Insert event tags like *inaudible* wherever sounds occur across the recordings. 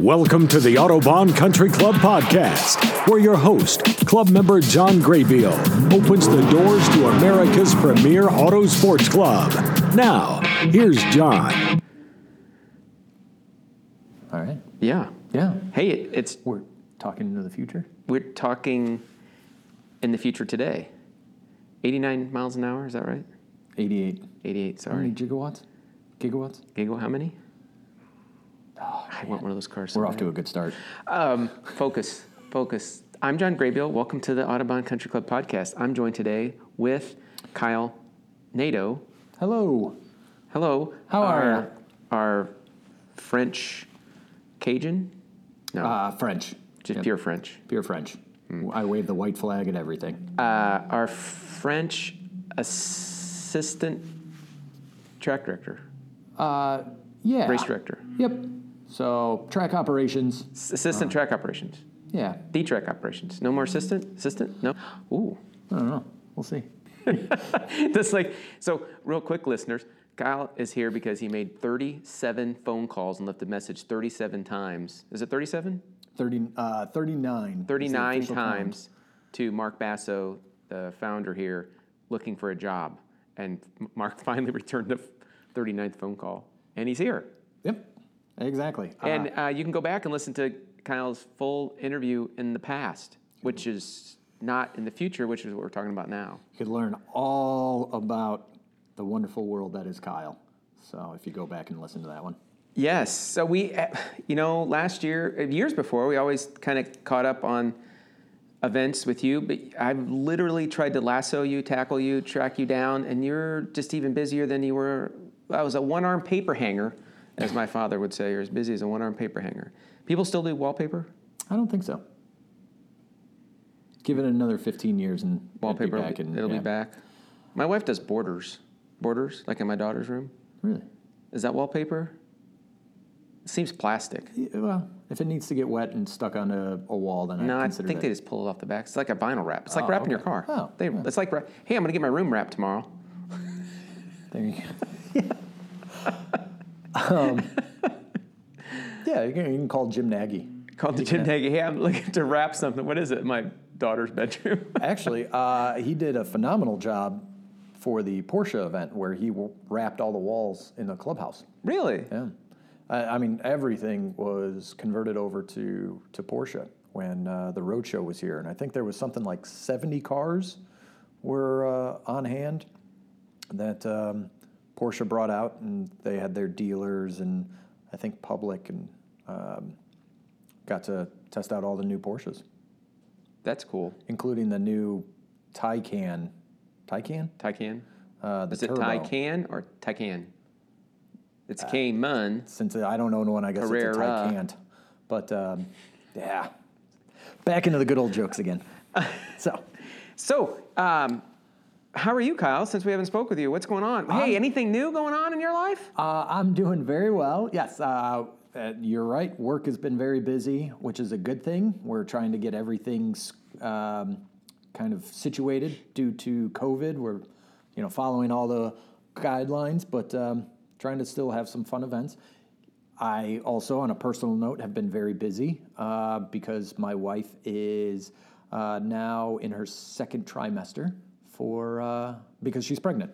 Welcome to the Autobahn Country Club podcast, where your host, club member John Graybeal, opens the doors to America's premier auto sports club. Now, here's John. All right. Yeah. Yeah. Hey, it, it's We're talking into the future. we're talking in the future today. 89 miles an hour, is that right? 88. 88, How many sorry. gigawatts? Gigawatts? Gigawatt, how many? I want one of those cars. We're off to a good start. Um, focus, focus. I'm John Graybeal. Welcome to the Autobahn Country Club podcast. I'm joined today with Kyle Nadeau. Hello. Hello. How are our. Our French Cajun? No, Uh, French. just Yep. pure French. Pure French. I wave the white flag and everything. Uh, our French assistant track director, Uh, yeah. race director, Yep. So track operations. S- assistant track operations, Yeah. D track operations. No more assistant? Assistant? No? Ooh. I don't know. We'll see. *laughs* That's like, so real quick, listeners. Kyle is here because he made 37 phone calls and left a message 37 times. Is it 37? 30, uh, 39. 39 official count. times to Mark Basso, the founder here, looking for a job. And Mark *laughs* finally returned the 39th phone call, and he's here. Yep. Exactly. Uh, And uh, you can go back and listen to Kyle's full interview in the past, which is not in the future, which is what we're talking about now. you could learn all about the wonderful world that is Kyle. So if you go back and listen to that one. Yes. So we, uh, you know, last year, uh, years before, we always kind of caught up on events with you, but I've literally tried to lasso you, tackle you, track you down, and you're just even busier than you were. I was a one arm paper hanger, as my father would say. You're as busy as a one armed paper hanger. People still do wallpaper? I don't think so. Give it another 15 years and it'll be Wallpaper, back in, it'll yeah. be back. My wife does borders. Borders, like in my daughter's room. Really? Is that wallpaper? It seems plastic. Yeah, well, if it needs to get wet and stuck on a, a wall, then No, I I think that. they just pull it off the back. It's like a vinyl wrap. It's like Oh, wrapping your car. Oh, they, yeah. It's like, hey, I'm going to get my room wrapped tomorrow. There you go. *laughs* *laughs* um, *laughs* yeah, you can, you can call Jim Nagy. Call the Jim Nagy. Hey, I'm looking to wrap something. What is it? My daughter's bedroom. *laughs* Actually, uh, he did a phenomenal job for the Porsche event where he wrapped all the walls in the clubhouse. really? Yeah. I, I mean, everything was converted over to, to Porsche when uh, the roadshow was here. And I think there was something like 70 cars were uh, on hand that um, Porsche brought out, and they had their dealers and I think public and um, got to test out all the new Porsches, That's cool. including the new Taycan. Taycan? Taycan? Uh, the Is it turbo. Taycan or Taycan? It's Uh, Cayman. Since I don't know one, I guess it's a Carrera. Taycan. But um, yeah, back into the good old jokes again. so *laughs* So, um, how are you, Kyle? Since we haven't spoke with you, what's going on? hey, anything new going on in your life? uh, I'm doing very well. Yes, uh, uh, you're right. Work has been very busy, which is a good thing. We're trying to get everything um, kind of situated due to COVID. We're, you know, following all the guidelines, but um, trying to still have some fun events. I also, on a personal note, have been very busy uh, because my wife is uh, now in her second trimester for uh, because she's pregnant.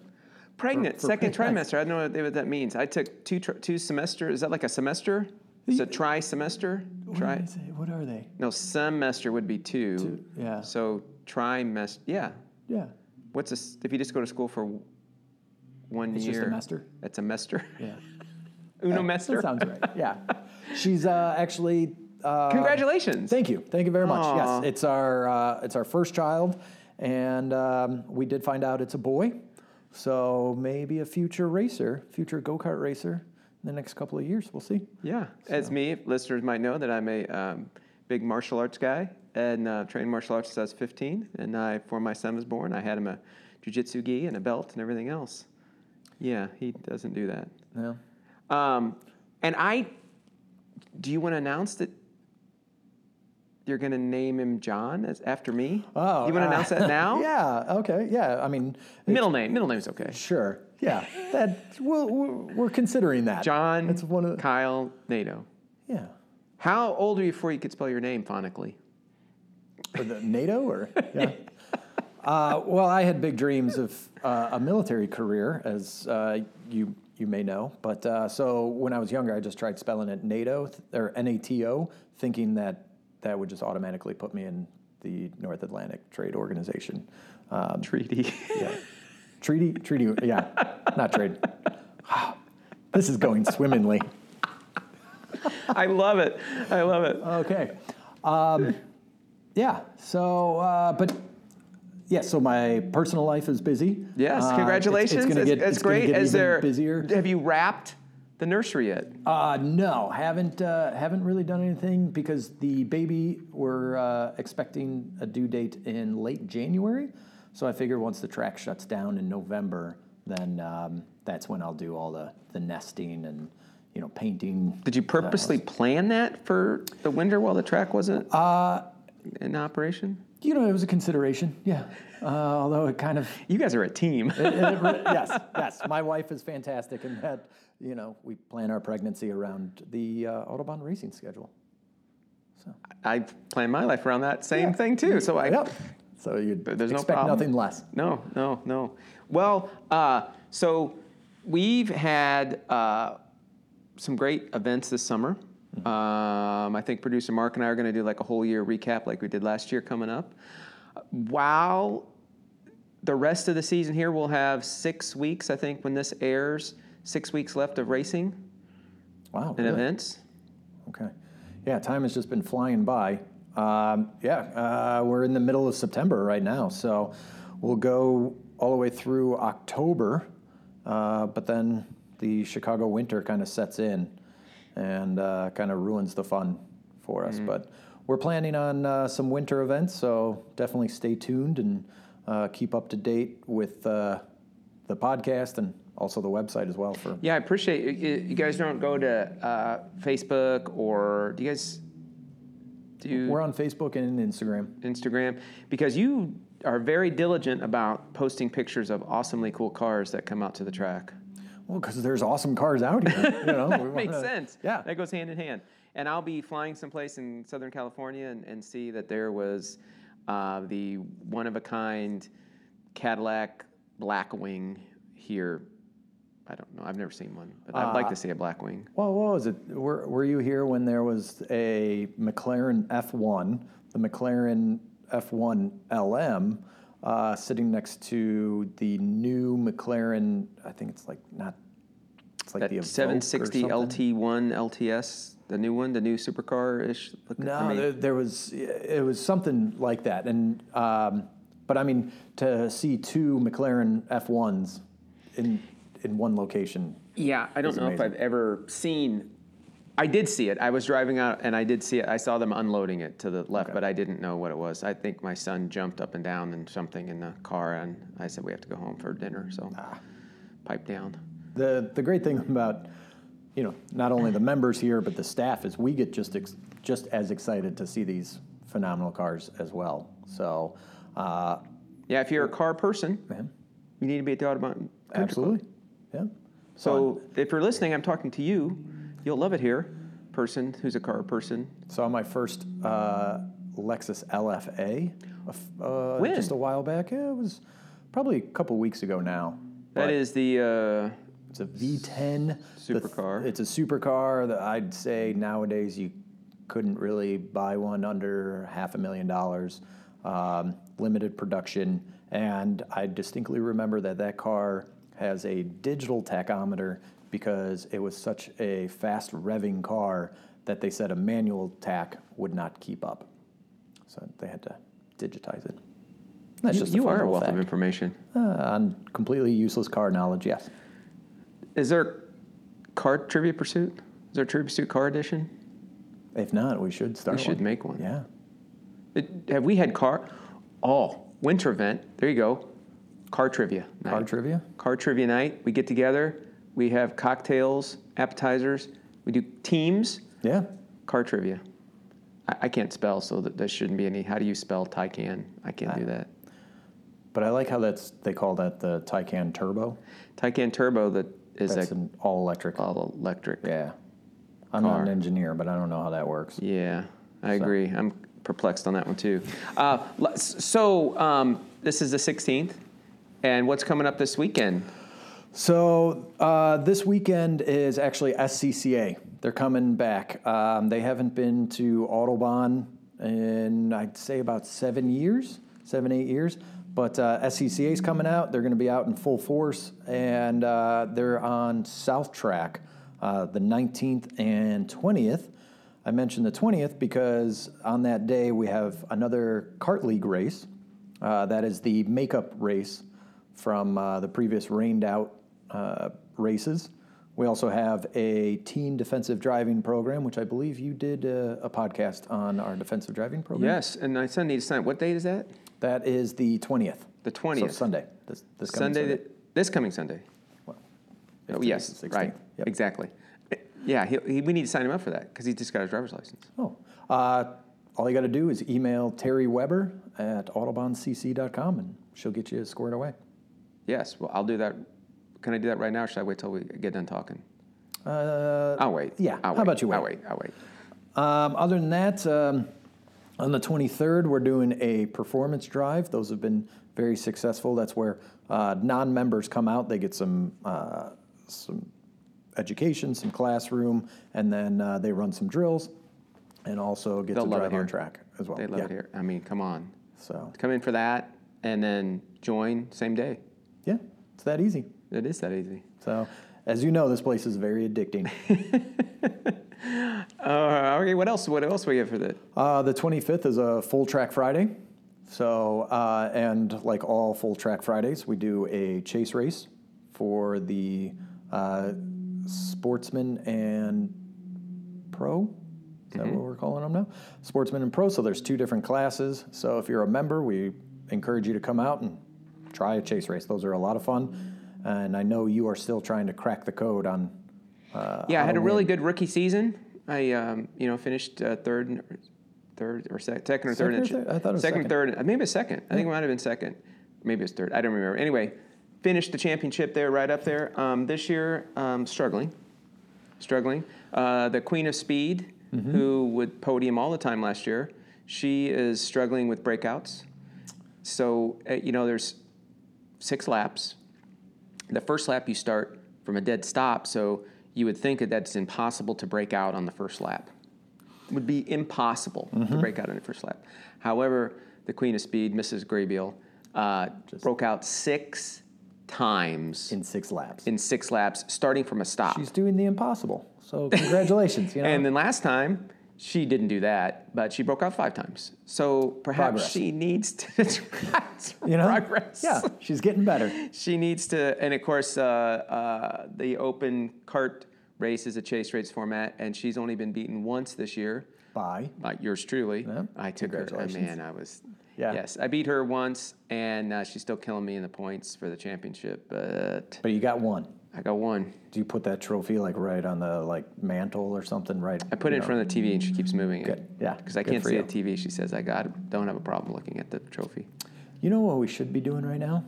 Pregnant, for second pregnant. trimester. I don't know what- that means. I took two tr- two semester. Is that like a semester? It's a tri semester? What, Tri? what are they? No, semester would be two. Two, yeah. So trimester. Yeah. Yeah, What's this? If you just go to school for one it's year, just a mester. It's a mester. *laughs* Yeah, *laughs* Uno that mester. sounds right. Yeah, *laughs* she's uh, actually. Uh, Congratulations. Thank you, thank you very much. Aw. Yes, it's our uh, it's our first child, and um, we did find out it's a boy, so maybe a future racer, future go kart racer, in the next couple of years. We'll see. Yeah, as me, listeners might know that I'm a um, big martial arts guy and uh, trained martial arts since I was 15. And I, before my son was born, I had him a jujitsu gi and a belt and everything else. Yeah, he doesn't do that. No. Um, and I, do you want to announce that you're going to name him John as after me? Oh, you want to uh, announce that *laughs* now? Yeah. Okay. Yeah. I mean, Middle name. Middle name's okay. Sure. Yeah. That we'll, we're, we're considering that. John. It's one of the, Kyle Nadeau. yeah. How old are you before you could spell your name phonically? For the NATO or yeah. *laughs* Uh, well, I had big dreams of uh, a military career, as uh, you you may know. But uh, so when I was younger, I just tried spelling it NATO or NATO, thinking that that would just automatically put me in the North Atlantic Trade Organization. Um, Treaty. *laughs* yeah. Treaty, treaty, yeah, not trade. *sighs* this is going swimmingly. I love it. I love it. Okay. Um, yeah. So, uh, but yeah. So my personal life is busy. Yes, Uh, it's- congratulations. It's, gonna get, it's it's great. Is there busier? Have you wrapped the nursery yet? Uh, no, haven't uh, haven't really done anything because the baby we're uh, expecting a due date in late January. So I figure once the track shuts down in November, then um, that's when I'll do all the the nesting and you know painting. Did you purposely plan that for the winter while the track wasn't Uh, in operation? You know, it was a consideration. Yeah. Uh, although it kind of You guys are a team. it- it re- *laughs* yes, yes. My wife is fantastic in that, you know, we plan our pregnancy around the uh, Autobahn racing schedule. So I plan my life around that same thing too. So I Yep. So you There's no expect problem. nothing less. No, no, no. Well, uh, so we've had uh, some great events this summer. Um, I think producer Mark and I are going to do like a whole year recap, like we did last year, coming up. While the rest of the season here, we'll have six weeks. I think when this airs, six weeks left of racing Wow. and really? events. Okay. Yeah, time has just been flying by. Um, yeah, uh, we're in the middle of September right now, so we'll go all the way through October, uh, but then the Chicago winter kind of sets in and uh, kind of ruins the fun for us. But we're planning on uh, some winter events, so definitely stay tuned and uh, keep up to date with uh, the podcast and also the website as well for Yeah, I appreciate you guys don't go to uh, Facebook or do you guys do We're on Facebook and Instagram. Instagram because you are very diligent about posting pictures of awesomely cool cars that come out to the track. Well, because there's awesome cars out here. You *laughs* know, we Makes wanna- sense. Yeah. that goes hand in hand. And I'll be flying someplace in Southern California and, and see that there was uh, the one of a kind Cadillac Blackwing here. I don't know. I've never seen one, but I'd Uh, like to see a Blackwing. Well, what was it? Were, were you here when there was a McLaren F1, the McLaren F1 LM, uh, sitting next to the new McLaren? I think it's like not. It's like That the Evoque 760 something. LT1 LTS, the new one, the new supercar ish. No, there, there was it was something like that, and um, but I mean to see two McLaren F1s in in one location. Yeah, I don't was know if. I've ever seen. I did see it. I was driving out and I did see it. I saw them unloading it to the left, but I didn't know what it was. I think my son jumped up and down and something in the car, and I said we have to go home for dinner. So, pipe down. The the great thing about you know not only the members here but the staff is we get just ex- just as excited to see these phenomenal cars as well. So uh, Yeah, if you're a car person, man, you need to be at the Autobahn. Country Club. absolutely, yeah. So, if you're listening, I'm talking to you. You'll love it here, person who's a car person. Saw my first uh, Lexus LFA uh, When? just a while back. Yeah, it was probably a couple weeks ago now. That is the. Uh, It's a V10 The th- Supercar. it's a supercar that I'd say nowadays you couldn't really buy one under half a million dollars. Um, limited production, and I distinctly remember that that car has a digital tachometer because it was such a fast revving car that they said a manual tach would not keep up, so they had to digitize it. That's you just a you are a wealth of information. Uh, on completely useless car knowledge, yes. Is there car trivia pursuit? Is there a trivia pursuit car edition? If not, we should start. We should one. make one. Yeah. It, have we had car? Oh, winter event. There you go. Car trivia. Night. Car trivia. Car trivia night. We get together. We have cocktails, appetizers. We do teams. Yeah. Car trivia. I, I can't spell, so that there shouldn't be any. How do you spell Taycan? I can't do that. But I like how that's they call that the Taycan Turbo. Taycan Turbo that is That's a an all electric. all electric. Yeah. I'm not an engineer, but I don't know how that works. Yeah, I agree. I'm perplexed on that one too. Uh, so um, this is the 16th, and what's coming up this weekend? So uh, this weekend is actually SCCA. They're coming back. Um, they haven't been to Autobahn in I'd say about seven years, seven eight years. But uh, SCCA is coming out. They're going to be out in full force, and uh, they're on South Track, uh, the 19th and 20th. I mentioned the 20th because on that day we have another kart league race. Uh, that is the makeup race from uh, the previous rained out uh, races. We also have a teen defensive driving program, which I believe you did uh, a podcast on our defensive driving program. Yes, and I need to sign. What date is that? That is the 20th. The So 20th. Sunday. This, this coming Sunday. Sunday. that- this coming Sunday. Well, Oh, yes, right. Yep. Exactly. Yeah, he, he, we need to sign him up for that because he just got his driver's license. Oh, uh, all you got to do is email Terry Weber at autobahncc.com and she'll get you squared away. Yes, well, I'll do that. Can I do that right now? Or should I wait till we get done talking? Uh, I'll wait. yeah, I'll how about you I'll wait? wait. I'll wait. Um, other than that, um, on the 23rd, we're doing a performance drive. Those have been very successful. That's where uh, non-members come out. They get some uh, some education, some classroom, and then uh, they run some drills, and also get They'll to drive on track as well. They love yeah. it here. I mean, come on. So Come in for that and then join same day. yeah, it's that easy. It is that easy. So as you know, this place is very addicting. *laughs* Uh, okay, what else? What else we have for that? Uh, the 25th is a full track Friday. So, uh, and like all full track Fridays, we do a chase race for the uh, sportsman and pro. Is that what we're calling them now? Sportsman and pro. So there's two different classes. So if you're a member, we encourage you to come out and try a chase race. Those are a lot of fun. And I know you are still trying to crack the code on. Uh, Yeah, I had a really win. good rookie season. I, um, you know, finished uh, third, third or sec- second or third. Second or the third? I thought it was second, second. third. uh, Maybe a second. I think it might have been second. Maybe it's third. I don't remember. Anyway, finished the championship there, right up there. Um, this year, um, struggling, struggling. Uh, the Queen of Speed, Mm-hmm. who would podium all the time last year, she is struggling with breakouts. So uh, you know, there's six laps. The first lap you start from a dead stop, so you would think that that's impossible to break out on the first lap. It would be impossible Mm-hmm. to break out on the first lap. However, the Queen of Speed, Mrs. Graybeal, uh, broke out six times in, six laps. In six laps, starting from a stop. She's doing the impossible. So congratulations. You *laughs* know, And then last time, she didn't do that, but she broke out five times. So perhaps Progress. she needs to *laughs* you know, progress. Yeah, she's getting better. *laughs* She needs to, and of course, uh, uh, the open kart race is a chase race format, and she's only been beaten once this year. By? Uh, yours truly. Yeah. I took her. Congratulations. Man, I was. Yeah. Yes, I beat her once, and uh, she's still killing me in the points for the championship. But But you got one. I got one. Do you put that trophy like right on the like mantle or something? Right. I put it in front of the TV, and she keeps moving it. Good. Yeah, Because I good can't see you. the TV. She says I got. it. Don't have a problem looking at the trophy. You know what we should be doing right now?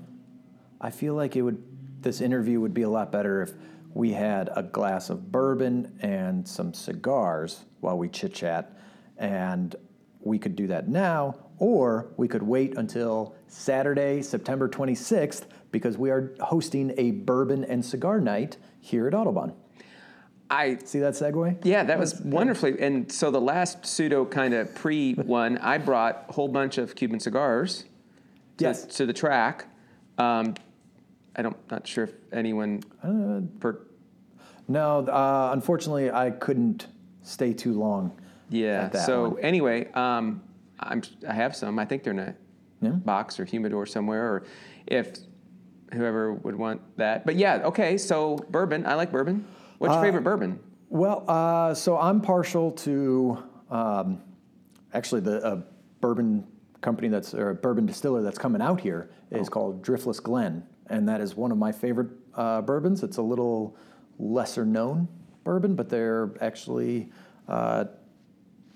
I feel like it would. This interview would be a lot better if we had a glass of bourbon and some cigars while we chit chat, and we could do that now, or we could wait until Saturday, September 26th, because we are hosting a bourbon and cigar night here at Autobahn. I See that segue? Yeah, that was wonderfully. And so the last pseudo kind of pre one, I brought a whole bunch of Cuban cigars to, Yes. to the track. Um, I don't, not sure if anyone. Uh, per, No, uh, unfortunately, I couldn't stay too long. Yeah. So one. anyway, um, I'm, I have some. I think they're in a Yeah. box or humidor somewhere, or if whoever would want that. But yeah, okay. So bourbon, I like bourbon. What's Uh, your favorite bourbon? Well, uh, so I'm partial to um, actually the uh, bourbon company that's or a bourbon distiller that's coming out here is called Driftless Glen, and that is one of my favorite uh, bourbons. It's a little lesser known bourbon, but they're actually uh,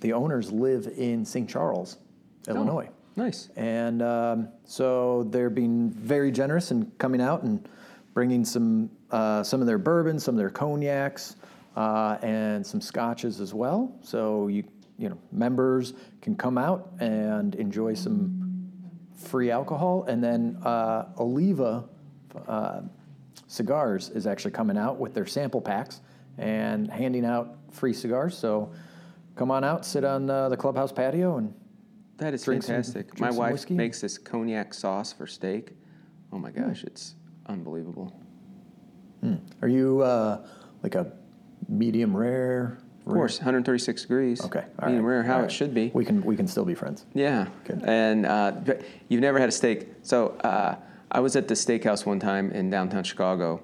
the owners live in St. Charles, Illinois. Nice. And um, so they're being very generous and coming out and bringing some uh, some of their bourbons, some of their cognacs, uh, and some scotches as well. So you you know members can come out and enjoy some free alcohol, and then uh, Oliva uh, Cigars is actually coming out with their sample packs and handing out free cigars. So come on out, sit on uh, the clubhouse patio, and That is Drink some- fantastic. drink My some wife whiskey? makes this cognac sauce for steak. Oh my gosh, it's unbelievable. are you uh, like a medium rare? Of course, 136 degrees. Okay, all Medium right, rare, how all it right. should be. We can we can still be friends. Yeah. Good. And uh, you've never had a steak. So uh, I was at the steakhouse one time in downtown Chicago,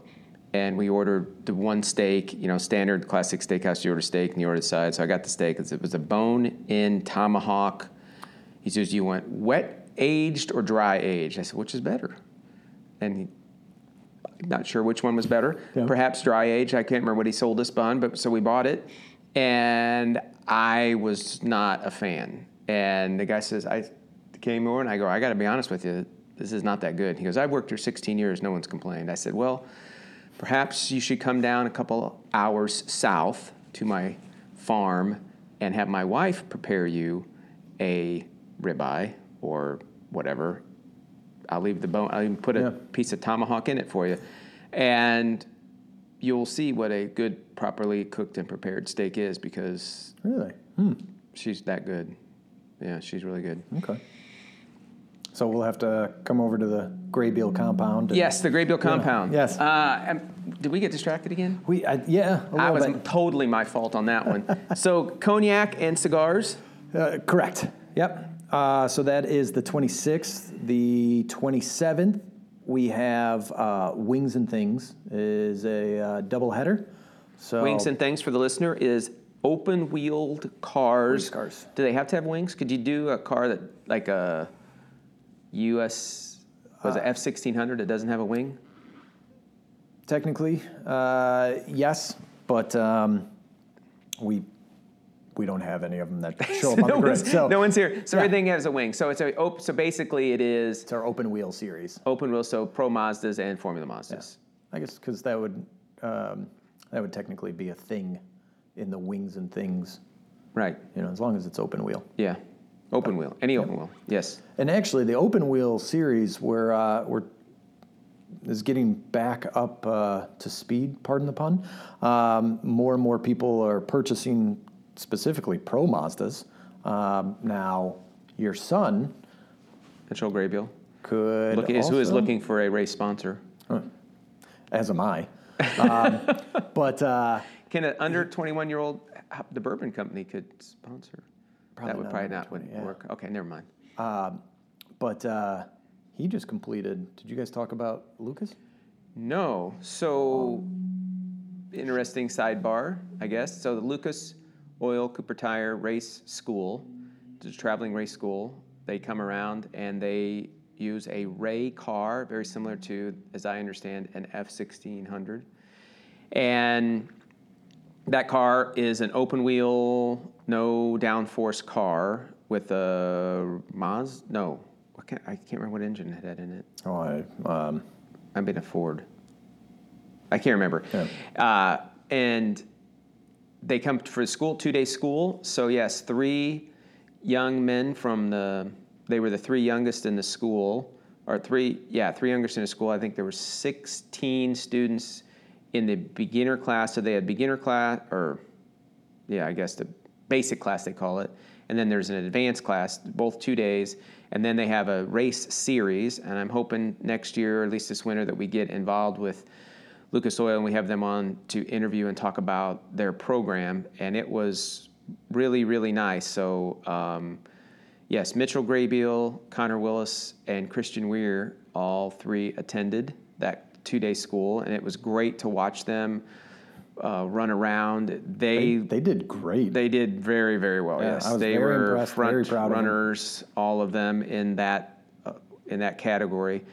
and we ordered the one steak, you know, standard classic steakhouse. You order steak and you order the side. So I got the steak. It was a bone-in tomahawk. He says, "Do you want wet aged or dry aged?" I said, "Which is better?" And he, not sure which one was better. Yeah. Perhaps dry aged. I can't remember what he sold us on, but so we bought it, and I was not a fan. And the guy says, I came over and I go, I got to be honest with you, this is not that good. He goes, I've worked here 16 years, no one's complained. I said, well, perhaps you should come down a couple hours south to my farm and have my wife prepare you a ribeye or whatever I'll leave the bone. I'll even put a Yeah. piece of tomahawk in it for you, and you'll see what a good, properly cooked and prepared steak is because Really? Hmm. she's that good. Yeah, she's really good. Okay. So we'll have to come over to the Graybeal compound. and- Yes, the Graybeal compound. Yes. Uh, did we get distracted again? We I, yeah. Little was totally my fault on that one. *laughs* so cognac and cigars. Uh, correct. Yep. Uh, so that is the 26th. The 27th, we have uh, Wings and Things is a uh, double header. So Wings and things for the listener is open wheeled cars. Cars. Do they have to have wings? Could you do a car that like a US was Uh, it F sixteen hundred that doesn't have a wing? technically, uh, yes, but um, we we don't have any of them that *laughs* show up on no, the grid. So no one's here. So Yeah. everything has a wing. So it's a op- so basically it is it's our open wheel series. open wheel. So Pro Mazdas and Formula Mazdas. I guess because that would um, that would technically be a thing in the wings and things. Right. You know, as long as it's open wheel. Yeah. Open wheel. Any open wheel. Yes. And actually, the open wheel series, we're uh, we're is getting back up uh, to speed. Pardon the pun. Um, more and more people are purchasing specifically pro Mazdas. Um, now, your son Mitchell Graybeal. could Look, is who is looking for a race sponsor. as am I. *laughs* Um, but uh, Can an under 21 year old, the bourbon company could sponsor? Probably that would probably not 20, would yeah. work. Okay, never mind. but uh, he just completed. Did you guys talk about Lucas? No. So, interesting sidebar, I guess. So, the Lucas Oil Cooper Tire Race School, the traveling race school, they come around and they use a Ray car, very similar to, as I understand, an F 1600. And that car is an open wheel, no downforce car with a Maz. No, I can't, I can't remember what engine it had in it. Oh, I, um, I've been a Ford. I can't remember. Yeah. Uh, and they come for school, two day school. So yes, three young men from the. They were the three youngest in the school, or three, yeah, three youngest in the school. I think there were 16 students in the beginner class. So they had beginner class, or yeah, I guess the basic class they call it. And then there's an advanced class, both two days. And then they have a race series. And I'm hoping next year, or at least this winter, that we get involved with Lucas Oil and we have them on to interview and talk about their program. And it was really, really nice. So, um, yes, Mitchell Graybeal, Connor Willis, and Christian Weir all three attended that two day school. And it was great to watch them uh, run around. they, they did great. They did very, very well. Yeah, yes, they were impressed, front very proud of runners, all of them in that uh, in that category.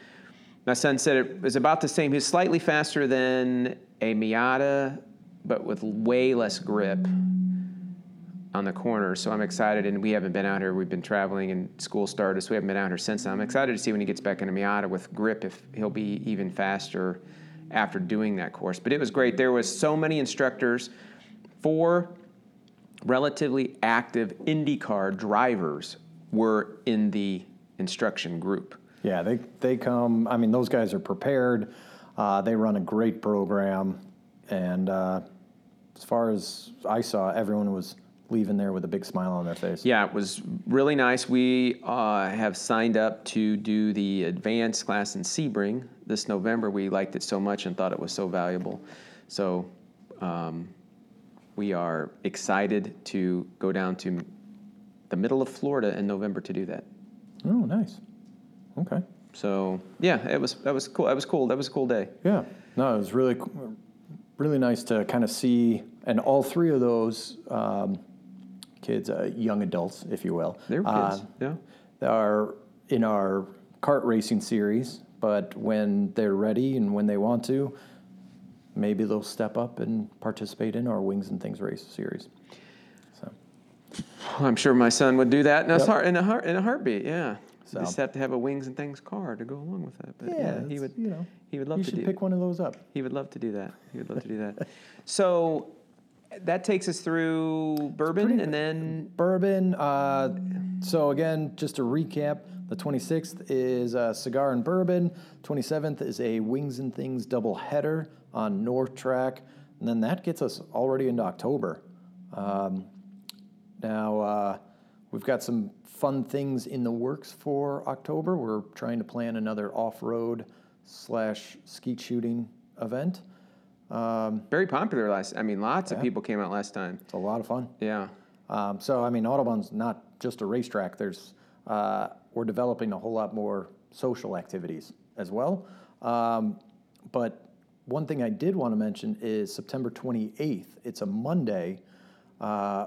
My son said it was about the same. He was slightly faster than a Miata, but with way less grip on the corner. So I'm excited, and we haven't been out here. We've been traveling, and school started, so we haven't been out here since. I'm excited to see when he gets back in a Miata with grip if he'll be even faster after doing that course. But it was great. There was so many instructors. four relatively active IndyCar drivers were in the instruction group. Yeah, they they come. I mean, those guys are prepared. Uh, they run a great program, and uh, as far as I saw, everyone was leaving there with a big smile on their face. Yeah, it was really nice. We uh, have signed up to do the advanced class in Sebring this November. We liked it so much and thought it was so valuable. So um, we are excited to go down to the middle of Florida in November to do that. Oh, nice. Okay. So yeah, it was that was cool. That was cool. That was a cool day. Yeah. No, it was really, really nice to kind of see, and all three of those um, kids, uh, young adults, if you will, They were uh, kids. yeah. are in our kart racing series. But when they're ready and when they want to, maybe they'll step up and participate in our Wings and Things race series. So I'm sure my son would do that in a, Yep. heart, in a, heart, in a heartbeat. Yeah. So- Just have to have a wings and things car to go along with that. But yeah, he would. You know, He would love you to should do. pick one of those up. He would love to do that. He would love to do that. *laughs* So that takes us through bourbon, and then Bourbon. Uh, so again, just to recap, the 26th is uh, cigar and bourbon. 27th is a wings and things double header on North Track, and then that gets us already into October. Um, now uh, we've got some fun things in the works for October. We're trying to plan another off-road slash skeet shooting event. Very popular last. I mean, lots of people came out last time. It's a lot of fun. Yeah. Um, so I mean, Autobahn's not just a racetrack. There's uh, we're developing a whole lot more social activities as well. Um, but one thing I did want to mention is September 28th. It's a Monday. Uh,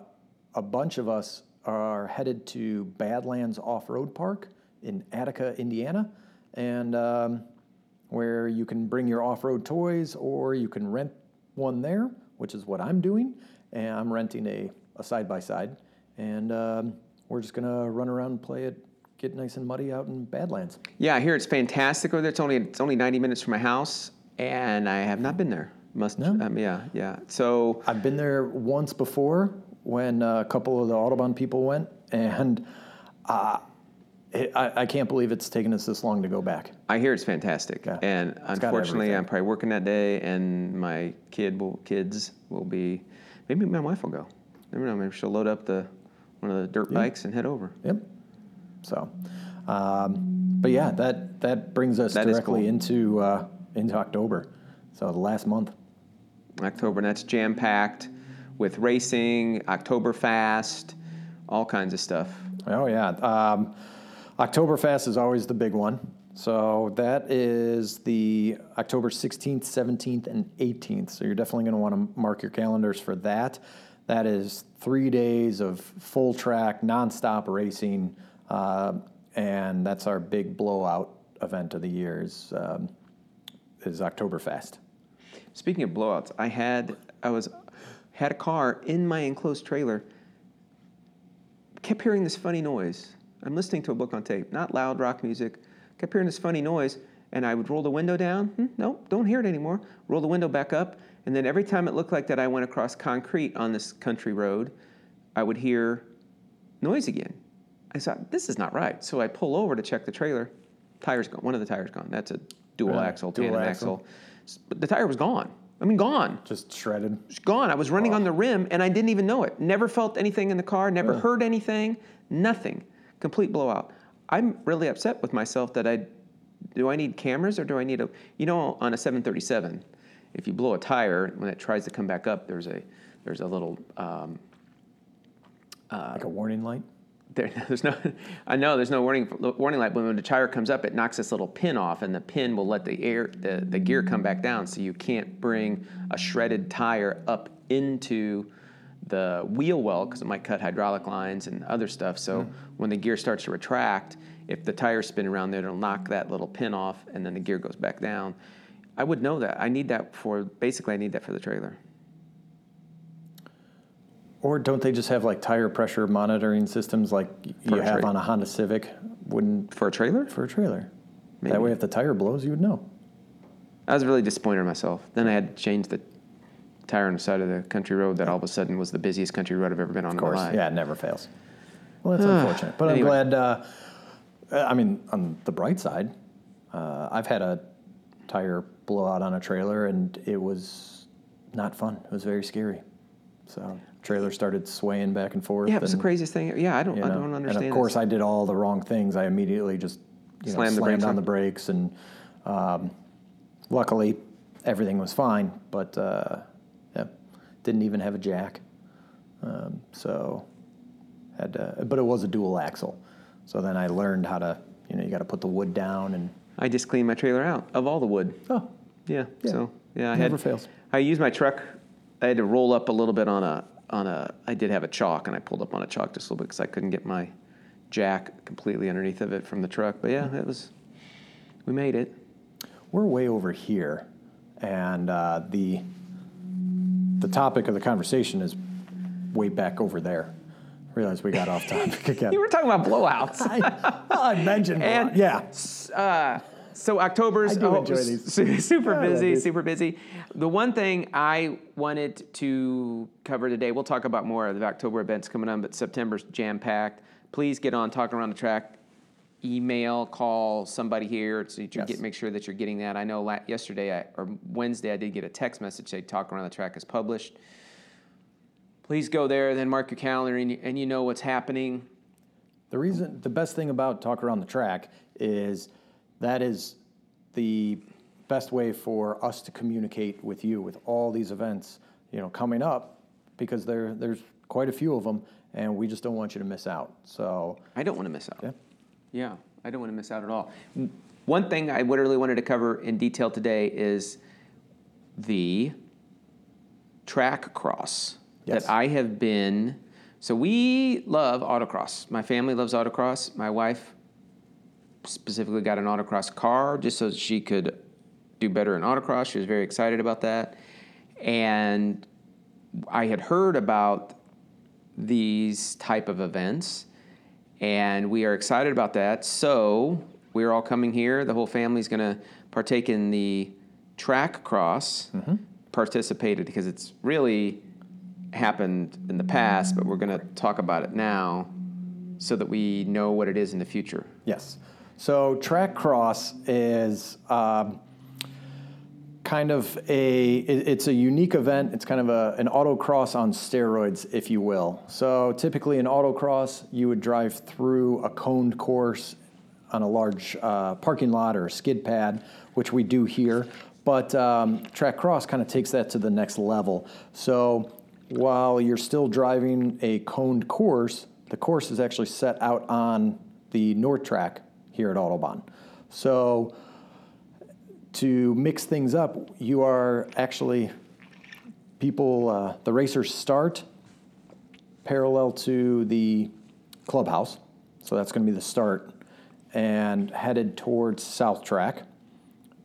a bunch of us are headed to Badlands Off Road Park in Attica, Indiana, and um, where you can bring your off road toys or you can rent one there, which is what I'm doing. And I'm renting a, a side by side. And um, we're just going to run around and play it, get nice and muddy out in Badlands. Yeah, I hear it's fantastic over there. It's only it's only 90 minutes from my house, and I have not been there. Must No? um, yeah yeah. So I've been there once before when a couple of the Autobahn people went, and uh, I, I can't believe it's taken us this long to go back. I hear it's fantastic, Yeah. and got unfortunately. I'm probably working that day, and my kid will kids will be. Maybe my wife will go. Never know. Maybe she'll load up the one of the dirt bikes and head over. Yep. So, um, but yeah, that that brings us That directly cool. into uh, into October. So the last month. October, and that's jam packed with racing, Oktoberfest, all kinds of stuff. Oh yeah, um, Oktoberfest is always the big one. So that is the October 16th, 17th, and 18th. So you're definitely going to want to mark your calendars for that. That is three days of full track, nonstop racing, uh, and that's our big blowout event of the year. Is, um, is Oktoberfest. Speaking of blowouts, I had I was had a car in my enclosed trailer. Kept hearing this funny noise. I'm listening to a book on tape, not loud rock music. Kept hearing this funny noise, and I would roll the window down. Hmm, nope, don't hear it anymore. Roll the window back up, and then every time it looked like that I went across concrete on this country road, I would hear noise again. I thought this is not right, so I pull over to check the trailer. Tires gone. One of the tires gone. That's a dual Really? axle, Dual tandem axle. axle. But the tire was gone. I mean, gone. Just shredded. It's gone. I was running on the rim and I didn't even know it. Never felt anything in the car, never Really? heard anything, nothing. Complete blowout. I'm really upset with myself that I do I need cameras or do I need a you know on a 737 if you blow a tire when it tries to come back up there's a there's a little um, like a warning light. there, *laughs* there's no, I know there's no warning warning light, but when the tire comes up, it knocks this little pin off, and the pin will let the air, the, the gear come back down, so you can't bring a shredded tire up into the wheel well because it might cut hydraulic lines and other stuff. So mm-hmm. when the gear starts to retract, if the tires spin around there, it'll knock that little pin off, and then the gear goes back down. I would know that. I need that for basically. I need that for the trailer. Or don't they just have like tire pressure monitoring systems like For you have on a Honda Civic? Wouldn't For a trailer? for a trailer. Maybe. That way, if the tire blows, you would know. I was really disappointed in myself. Then I had to change the tire on the side of the country road that all of a sudden was the busiest country road I've ever been on Of in my course, life. yeah, it never fails. Well, that's unfortunate, but Anyway. I'm glad. Uh, uh, I mean, on the bright side, uh, I've had a tire blow out on a trailer, and it was not fun. It was very scary. So, trailer started swaying back and forth. Yeah, it was the craziest thing. Yeah, I don't, you I know, don't understand. And of course, this. I did all the wrong things. I immediately just you know, Slammed the slammed on the brakes, and um, luckily, everything was fine. But uh, didn't even have a jack. Um, so had to, but it was a dual axle. So then I learned how to, you know, you got to put the wood down and I just cleaned my trailer out of all the wood. oh, Yeah. Yeah. So yeah, I Never had, fails. I used my truck. I had to roll up a little bit on a on a. I did have a chalk, and I pulled up on a chalk just a little bit because I couldn't get my jack completely underneath of it from the truck. But yeah, it was. We made it. we're way over here, and uh, the the topic of the conversation is way back over there. I Realize we got off topic *laughs* again. You were talking about blowouts. I, well, I mentioned And- yeah. uh, so October's oh, enjoy these. su- *laughs* super Yeah, busy, super busy. The one thing I wanted to cover today, we'll talk about more of the October events coming on, but September's jam packed. Please get on talking around the track. Email, call somebody here to, Yes. get make sure that you're getting that. I know la- yesterday I, or Wednesday I did get a text message saying talk around the track is published. Please go there, then mark your calendar, and you, and you know what's happening. The reason, the best thing about Talk Around the Track is that is the best way for us to communicate with you with all these events, you know, coming up because there there's quite a few of them, and we just don't want you to miss out. So I don't want to miss out. Yeah. Yeah, I don't want to miss out at all. One thing I really wanted to cover in detail today is the track cross Yes. that I have been. So we love autocross. My family loves autocross. My wife specifically got an autocross car just so she could do better in autocross. She was very excited about that. And I had heard about these type of events and we are excited about that. So we're all coming here. The whole family's going to partake in the track cross, participated because it's really happened in the past, but we're going to talk about it now so that we know what it is in the future. Yes. So track cross is um, kind of a it- it's a unique event. It's kind of a, an autocross on steroids, if you will. So typically an autocross, you would drive through a coned course on a large uh, parking lot or a skid pad, which we do here. But um, track cross kind of takes that to the next level. So while you're still driving a coned course, the course is actually set out on the North track here at Autobahn. So to mix things up, you are actually people, uh, the racers start parallel to the clubhouse. So that's going to be the start and headed towards South Track.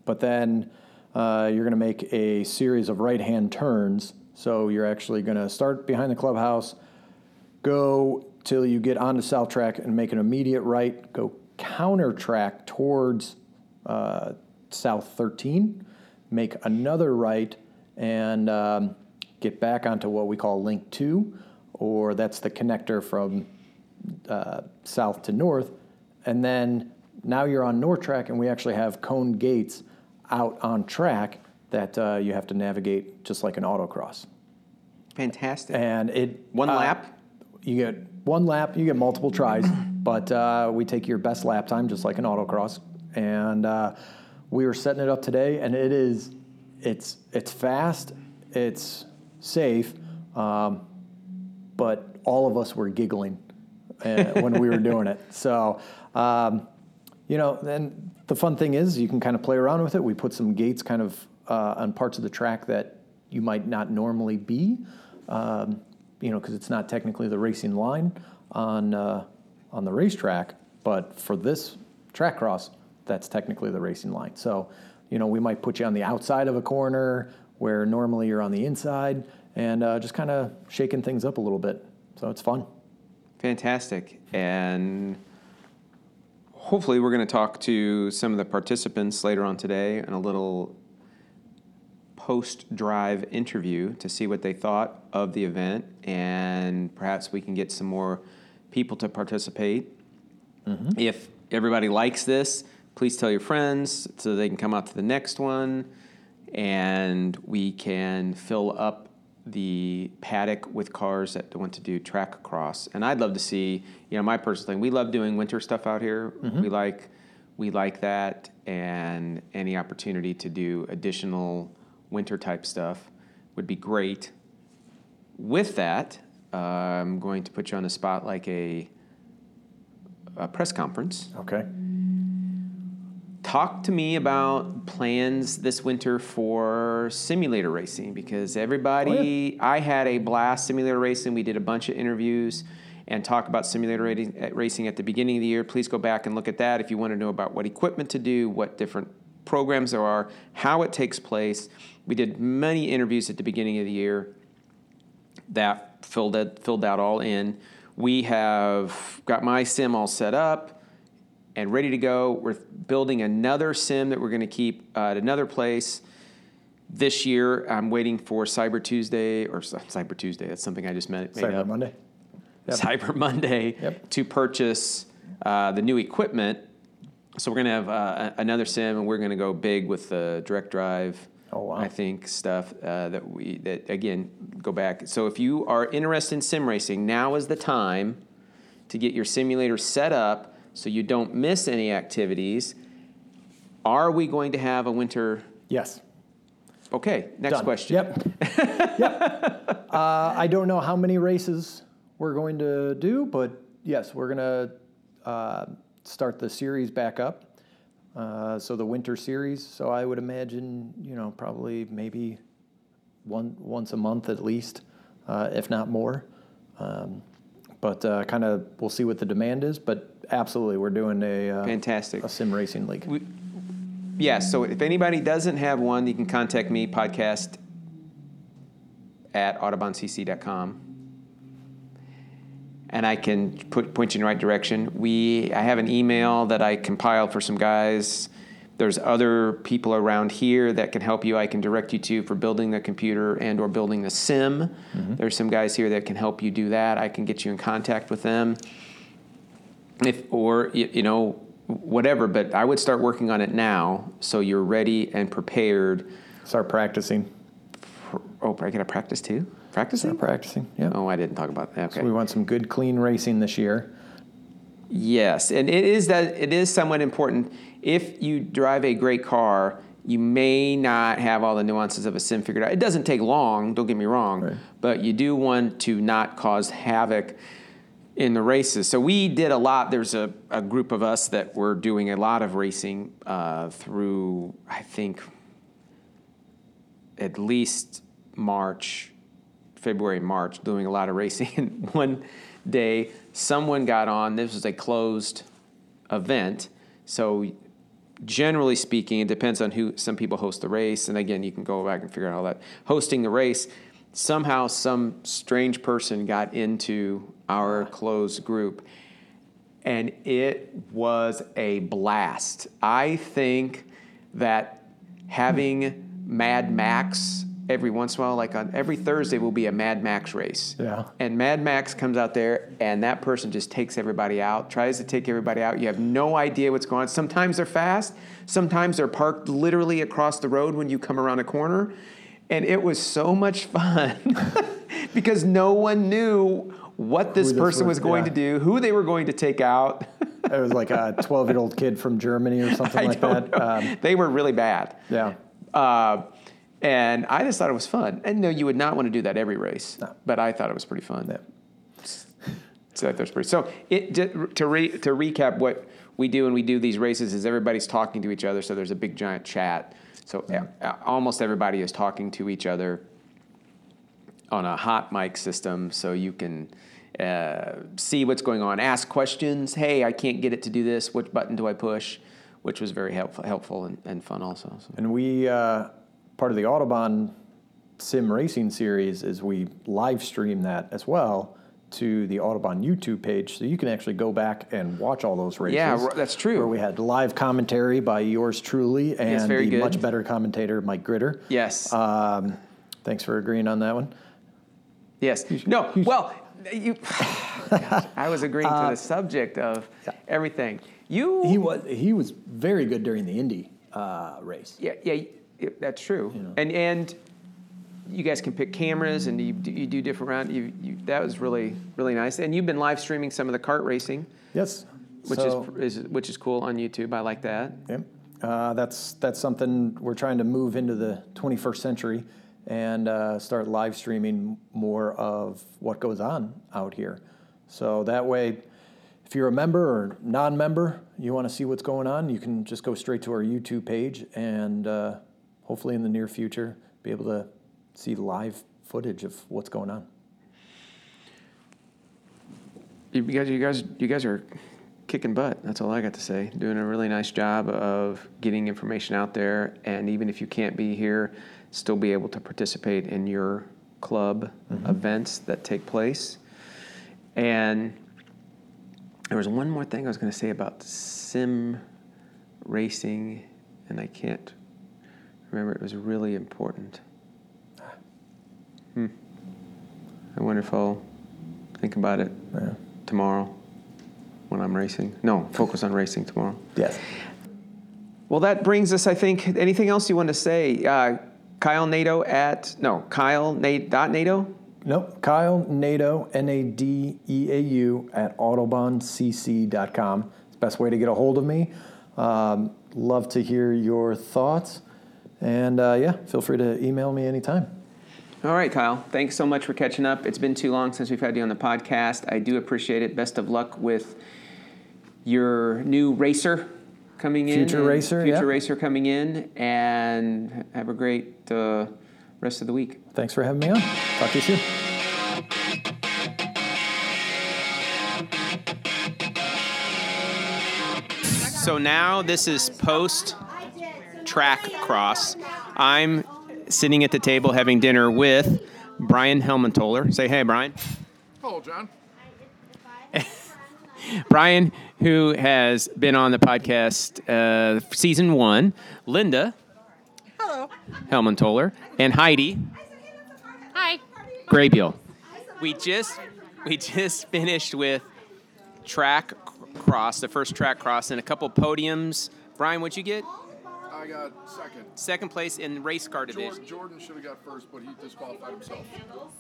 But then uh, you're going to make a series of right hand turns. So you're actually going to start behind the clubhouse, go till you get onto South Track and make an immediate right, go counter track towards uh, South 13, make another right, and um, get back onto what we call Link 2, or that's the connector from uh, south to north. And then now you're on North Track, and we actually have cone gates out on track that uh, you have to navigate just like an autocross. Fantastic. And it One uh, lap? You get one lap. You get multiple tries, but uh, we take your best lap time, just like an autocross. And uh, we were setting it up today, and it is, it's it's fast, it's safe, um, but all of us were giggling uh, when we were doing it. So. Um, you know, then the fun thing is you can kind of play around with it. We put some gates kind of uh, on parts of the track that you might not normally be, um, you know, because it's not technically the racing line on uh, on the racetrack. But for this track cross, that's technically the racing line. So, you know, we might put you on the outside of a corner where normally you're on the inside, and uh, just kind of shaking things up a little bit. So it's fun. Fantastic. And hopefully, we're going to talk to some of the participants later on today and a little post drive interview to see what they thought of the event, and perhaps we can get some more people to participate. If everybody likes this, please tell your friends so they can come out to the next one, and we can fill up the paddock with cars that want to do track cross. And I'd love to see, you know, my personal thing. We love doing winter stuff out here. We like we like that, and any opportunity to do additional winter type stuff would be great. With that, uh, I'm going to put you on the spot like a, a press conference. Okay. Talk to me about plans this winter for simulator racing because everybody, I had a blast simulator racing. We did a bunch of interviews and talk about simulator uh, racing at the beginning of the year. Please go back and look at that if you want to know about what equipment to do, what different programs there are, how it takes place. We did many interviews at the beginning of the year that filled it, filled out all in. We have got my sim all set up and ready to go. We're building another sim that we're going to keep uh, at another place this year. I'm waiting for Cyber Tuesday or Cyber Tuesday. That's something I just made, made Cyber up. Monday. Yep. Cyber Monday Yep. to purchase uh, the new equipment. So we're going to have uh, another sim, and we're going to go big with the direct drive. Oh, wow. I think stuff uh, that we that again go back. So if you are interested in sim racing, now is the time to get your simulator set up so you don't miss any activities. Are we going to have a winter? Yes. Okay, next Done. question. Yep. *laughs* yep. Uh, I don't know how many races we're going to do, but yes, we're going to uh, start the series back up. Uh, so the winter series. So I would imagine, you know, probably maybe one once a month at least, uh, if not more. Um, but uh, kind of, we'll see what the demand is. But absolutely, we're doing a uh, Fantastic. a sim racing league. We, yeah, so if anybody doesn't have one, you can contact me, podcast at autobahncc.com. And I can put, point you in the right direction. We, I have an email that I compiled for some guys. There's other people around here that can help you. I can direct you to for building the computer and or building the sim. There's some guys here that can help you do that. I can get you in contact with them if or you know whatever but i would start working on it now so you're ready and prepared Start practicing. oh i gotta practice too practicing Start practicing. Yeah. oh i didn't talk about that okay So we want some good, clean racing this year. yes and it is that it is somewhat important if you drive a great car you may not have all the nuances of a sim figured out it doesn't take long don't get me wrong Right. but you do want to not cause havoc in the races. So we did a lot. There's a, a group of us that were doing a lot of racing uh, through, I think, at least March, February, March, doing a lot of racing. *laughs* And one day, someone got on. This was a closed event, so generally speaking, it depends on who. Some people host the race, and again, you can go back and figure out all that. Hosting the race, somehow some strange person got into our closed group, and it was a blast. I think that having Mad Max every once in a while, like on every Thursday, will be a Mad Max race. Yeah. And Mad Max comes out there, and that person just takes everybody out, tries to take everybody out. You have no idea what's going on. Sometimes they're fast, sometimes they're parked literally across the road when you come around a corner. And it was so much fun *laughs* because no one knew what this person was, was- going yeah. to do, who they were going to take out. *laughs* It was like a 12 year old kid from Germany or something I like that. Um, they were really bad. yeah. Uh, and I just thought it was fun. And no, you would not want to do that every race, but I thought it was pretty fun. Yeah. So that's pretty. So it to re, to recap what we do when we do these races is everybody's talking to each other. So there's a big giant chat. So uh, almost everybody is talking to each other on a hot mic system, so you can uh, see what's going on, ask questions. Hey, I can't get it to do this. Which button do I push? Which was very helpful, helpful and, and fun also. So. And we, uh, part of the Autobahn Sim Racing series is we live stream that as well to the Autobahn YouTube page, so you can actually go back and watch all those races. Yeah, that's true. Where we had live commentary by yours truly and the good. much better commentator Mike Gritter. Yes. Um, thanks for agreeing on that one. Yes. No. Well, you. *sighs* Gosh, I was agreeing to the subject of everything. You. Uh, He was he was very good during the Indy uh, race. Yeah, yeah, y- that's true. And and you guys can pick cameras and you, do- you do different round. You, you that was really really nice. And you've been live streaming some of the kart racing, Yes. which So- is, is which is cool on YouTube. I like that. Yep. Uh, that's that's something we're trying to move into the 21st century and uh, start live streaming more of what goes on out here. So that way, if you're a member or non-member, you want to see what's going on, you can just go straight to our YouTube page and uh, hopefully in the near future be able to see live footage of what's going on. You guys, you guys, you guys are kicking butt. That's all I got to say. Doing a really nice job of getting information out there, and even if you can't be here, still be able to participate in your club events that take place. And there was one more thing I was going to say about sim racing, and I can't remember. It was really important. Hmm. I wonder if I'll think about it Yeah. tomorrow when I'm racing. No, focus on racing tomorrow. Yes. Well, that brings us, I think, anything else you want to say? Uh, Kyle Nadeau at, no, Kyle Nate dot Nadeau? Nope. Kyle Nadeau N A D E A U, at autobahncc.com. It's the best way to get a hold of me. Um, love to hear your thoughts. And uh, yeah, feel free to email me anytime. All right, Kyle. Thanks so much for catching up. It's been too long since we've had you on the podcast. I do appreciate it. Best of luck with your new racer coming in. Future racer, Future yeah. racer coming in. And have a great uh, rest of the week. Thanks for having me on. Talk to you soon. So now this is post track cross. I'm sitting at the table having dinner with Brian Helmentoller. Say hey, Brian. Hello, John. *laughs* Brian, who has been on the podcast uh, season one, Linda Hello. Helmentoller, and Heidi Hi. Graybeal. We just we just finished with track cross, the first track cross, and a couple podiums. Brian, what'd you get? I got second. Second place in race car division. Jordan, Jordan should have got first, but he disqualified himself.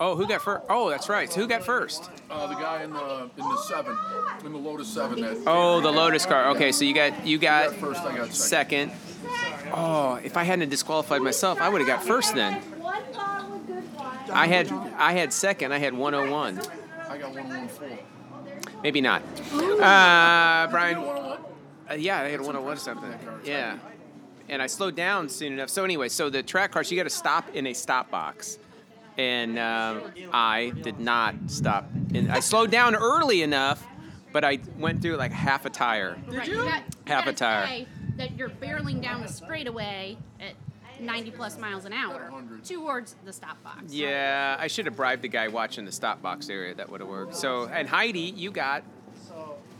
Oh, who got first? Oh, that's right. So who got first? Uh, the guy in the in the seven, in the Lotus seven. That Oh, the Lotus car. Okay, so you got you got got first. I got second. second. Oh, if I hadn't disqualified myself, I would have got first then. I had I had second. I had 101. I got one one four. Maybe not. Uh, Brian. Uh, yeah, I had 101 something. Yeah. And I slowed down soon enough. So anyway, so the track cars, you got to stop in a stop box. And um, I did not stop. And I slowed down early enough, but I went through like half a tire. Right, you got, you Half a tire. say That you're barreling down the straightaway at 90 plus miles an hour towards the stop box. Yeah, I should have bribed the guy watching the stop box area. That would have worked. So, and Heidi, you got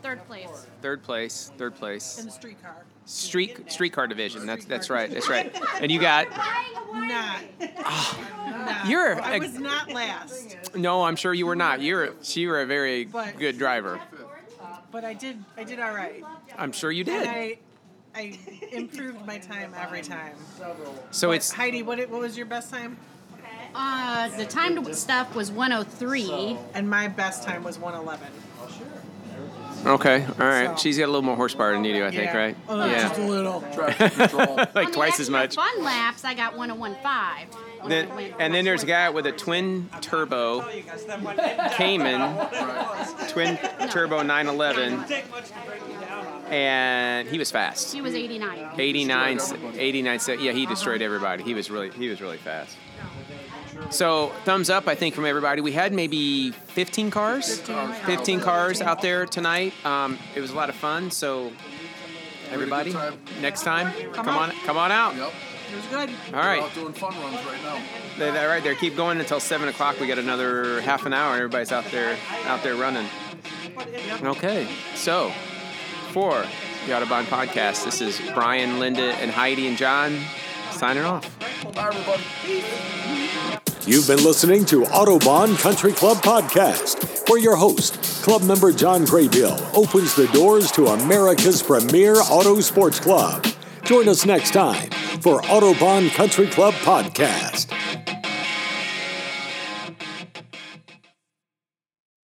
Third place. third place. Third place. in the streetcar. Street streetcar division. That's that's right. That's right. And you got *laughs* Not. you're I a, was not last, no. I'm sure you were not. You're you were a very But- good driver. but I did. I did all right, I'm sure you and did. I, I improved my time every time. So But it's Heidi. What it- what was your best time? Uh, the time to stuff was 103. And my best time was 111. Okay. All right. So- She's got a little more horsepower than you do, I think, Yeah. right? Uh, Just a little. *laughs* Traffic control. *laughs* like On the twice as extra much. Fun laps, I got 101.5. Then, and then there's a guy with a twin turbo Cayman, *laughs* twin turbo 911, and he was fast. He was 89. 89, 89. Yeah, he destroyed everybody. He was really, he was really fast. So thumbs up, I think, from everybody. We had maybe 15 cars, 15 cars out there tonight. Um, it was a lot of fun. So everybody, time. next time, come on, come on out. Yep. It was good. All right. We're out doing fun runs right now. They, they're right there. Keep going until seven o'clock. We got another half an hour. and Everybody's out there, out there running. Okay. So, for the Autobahn podcast, this is Brian, Linda, and Heidi and John signing off. Bye, everybody. You've been listening to Autobahn Country Club Podcast, where your host, club member John Graybeal, opens the doors to America's premier auto sports club. Join us next time for Autobahn Country Club Podcast.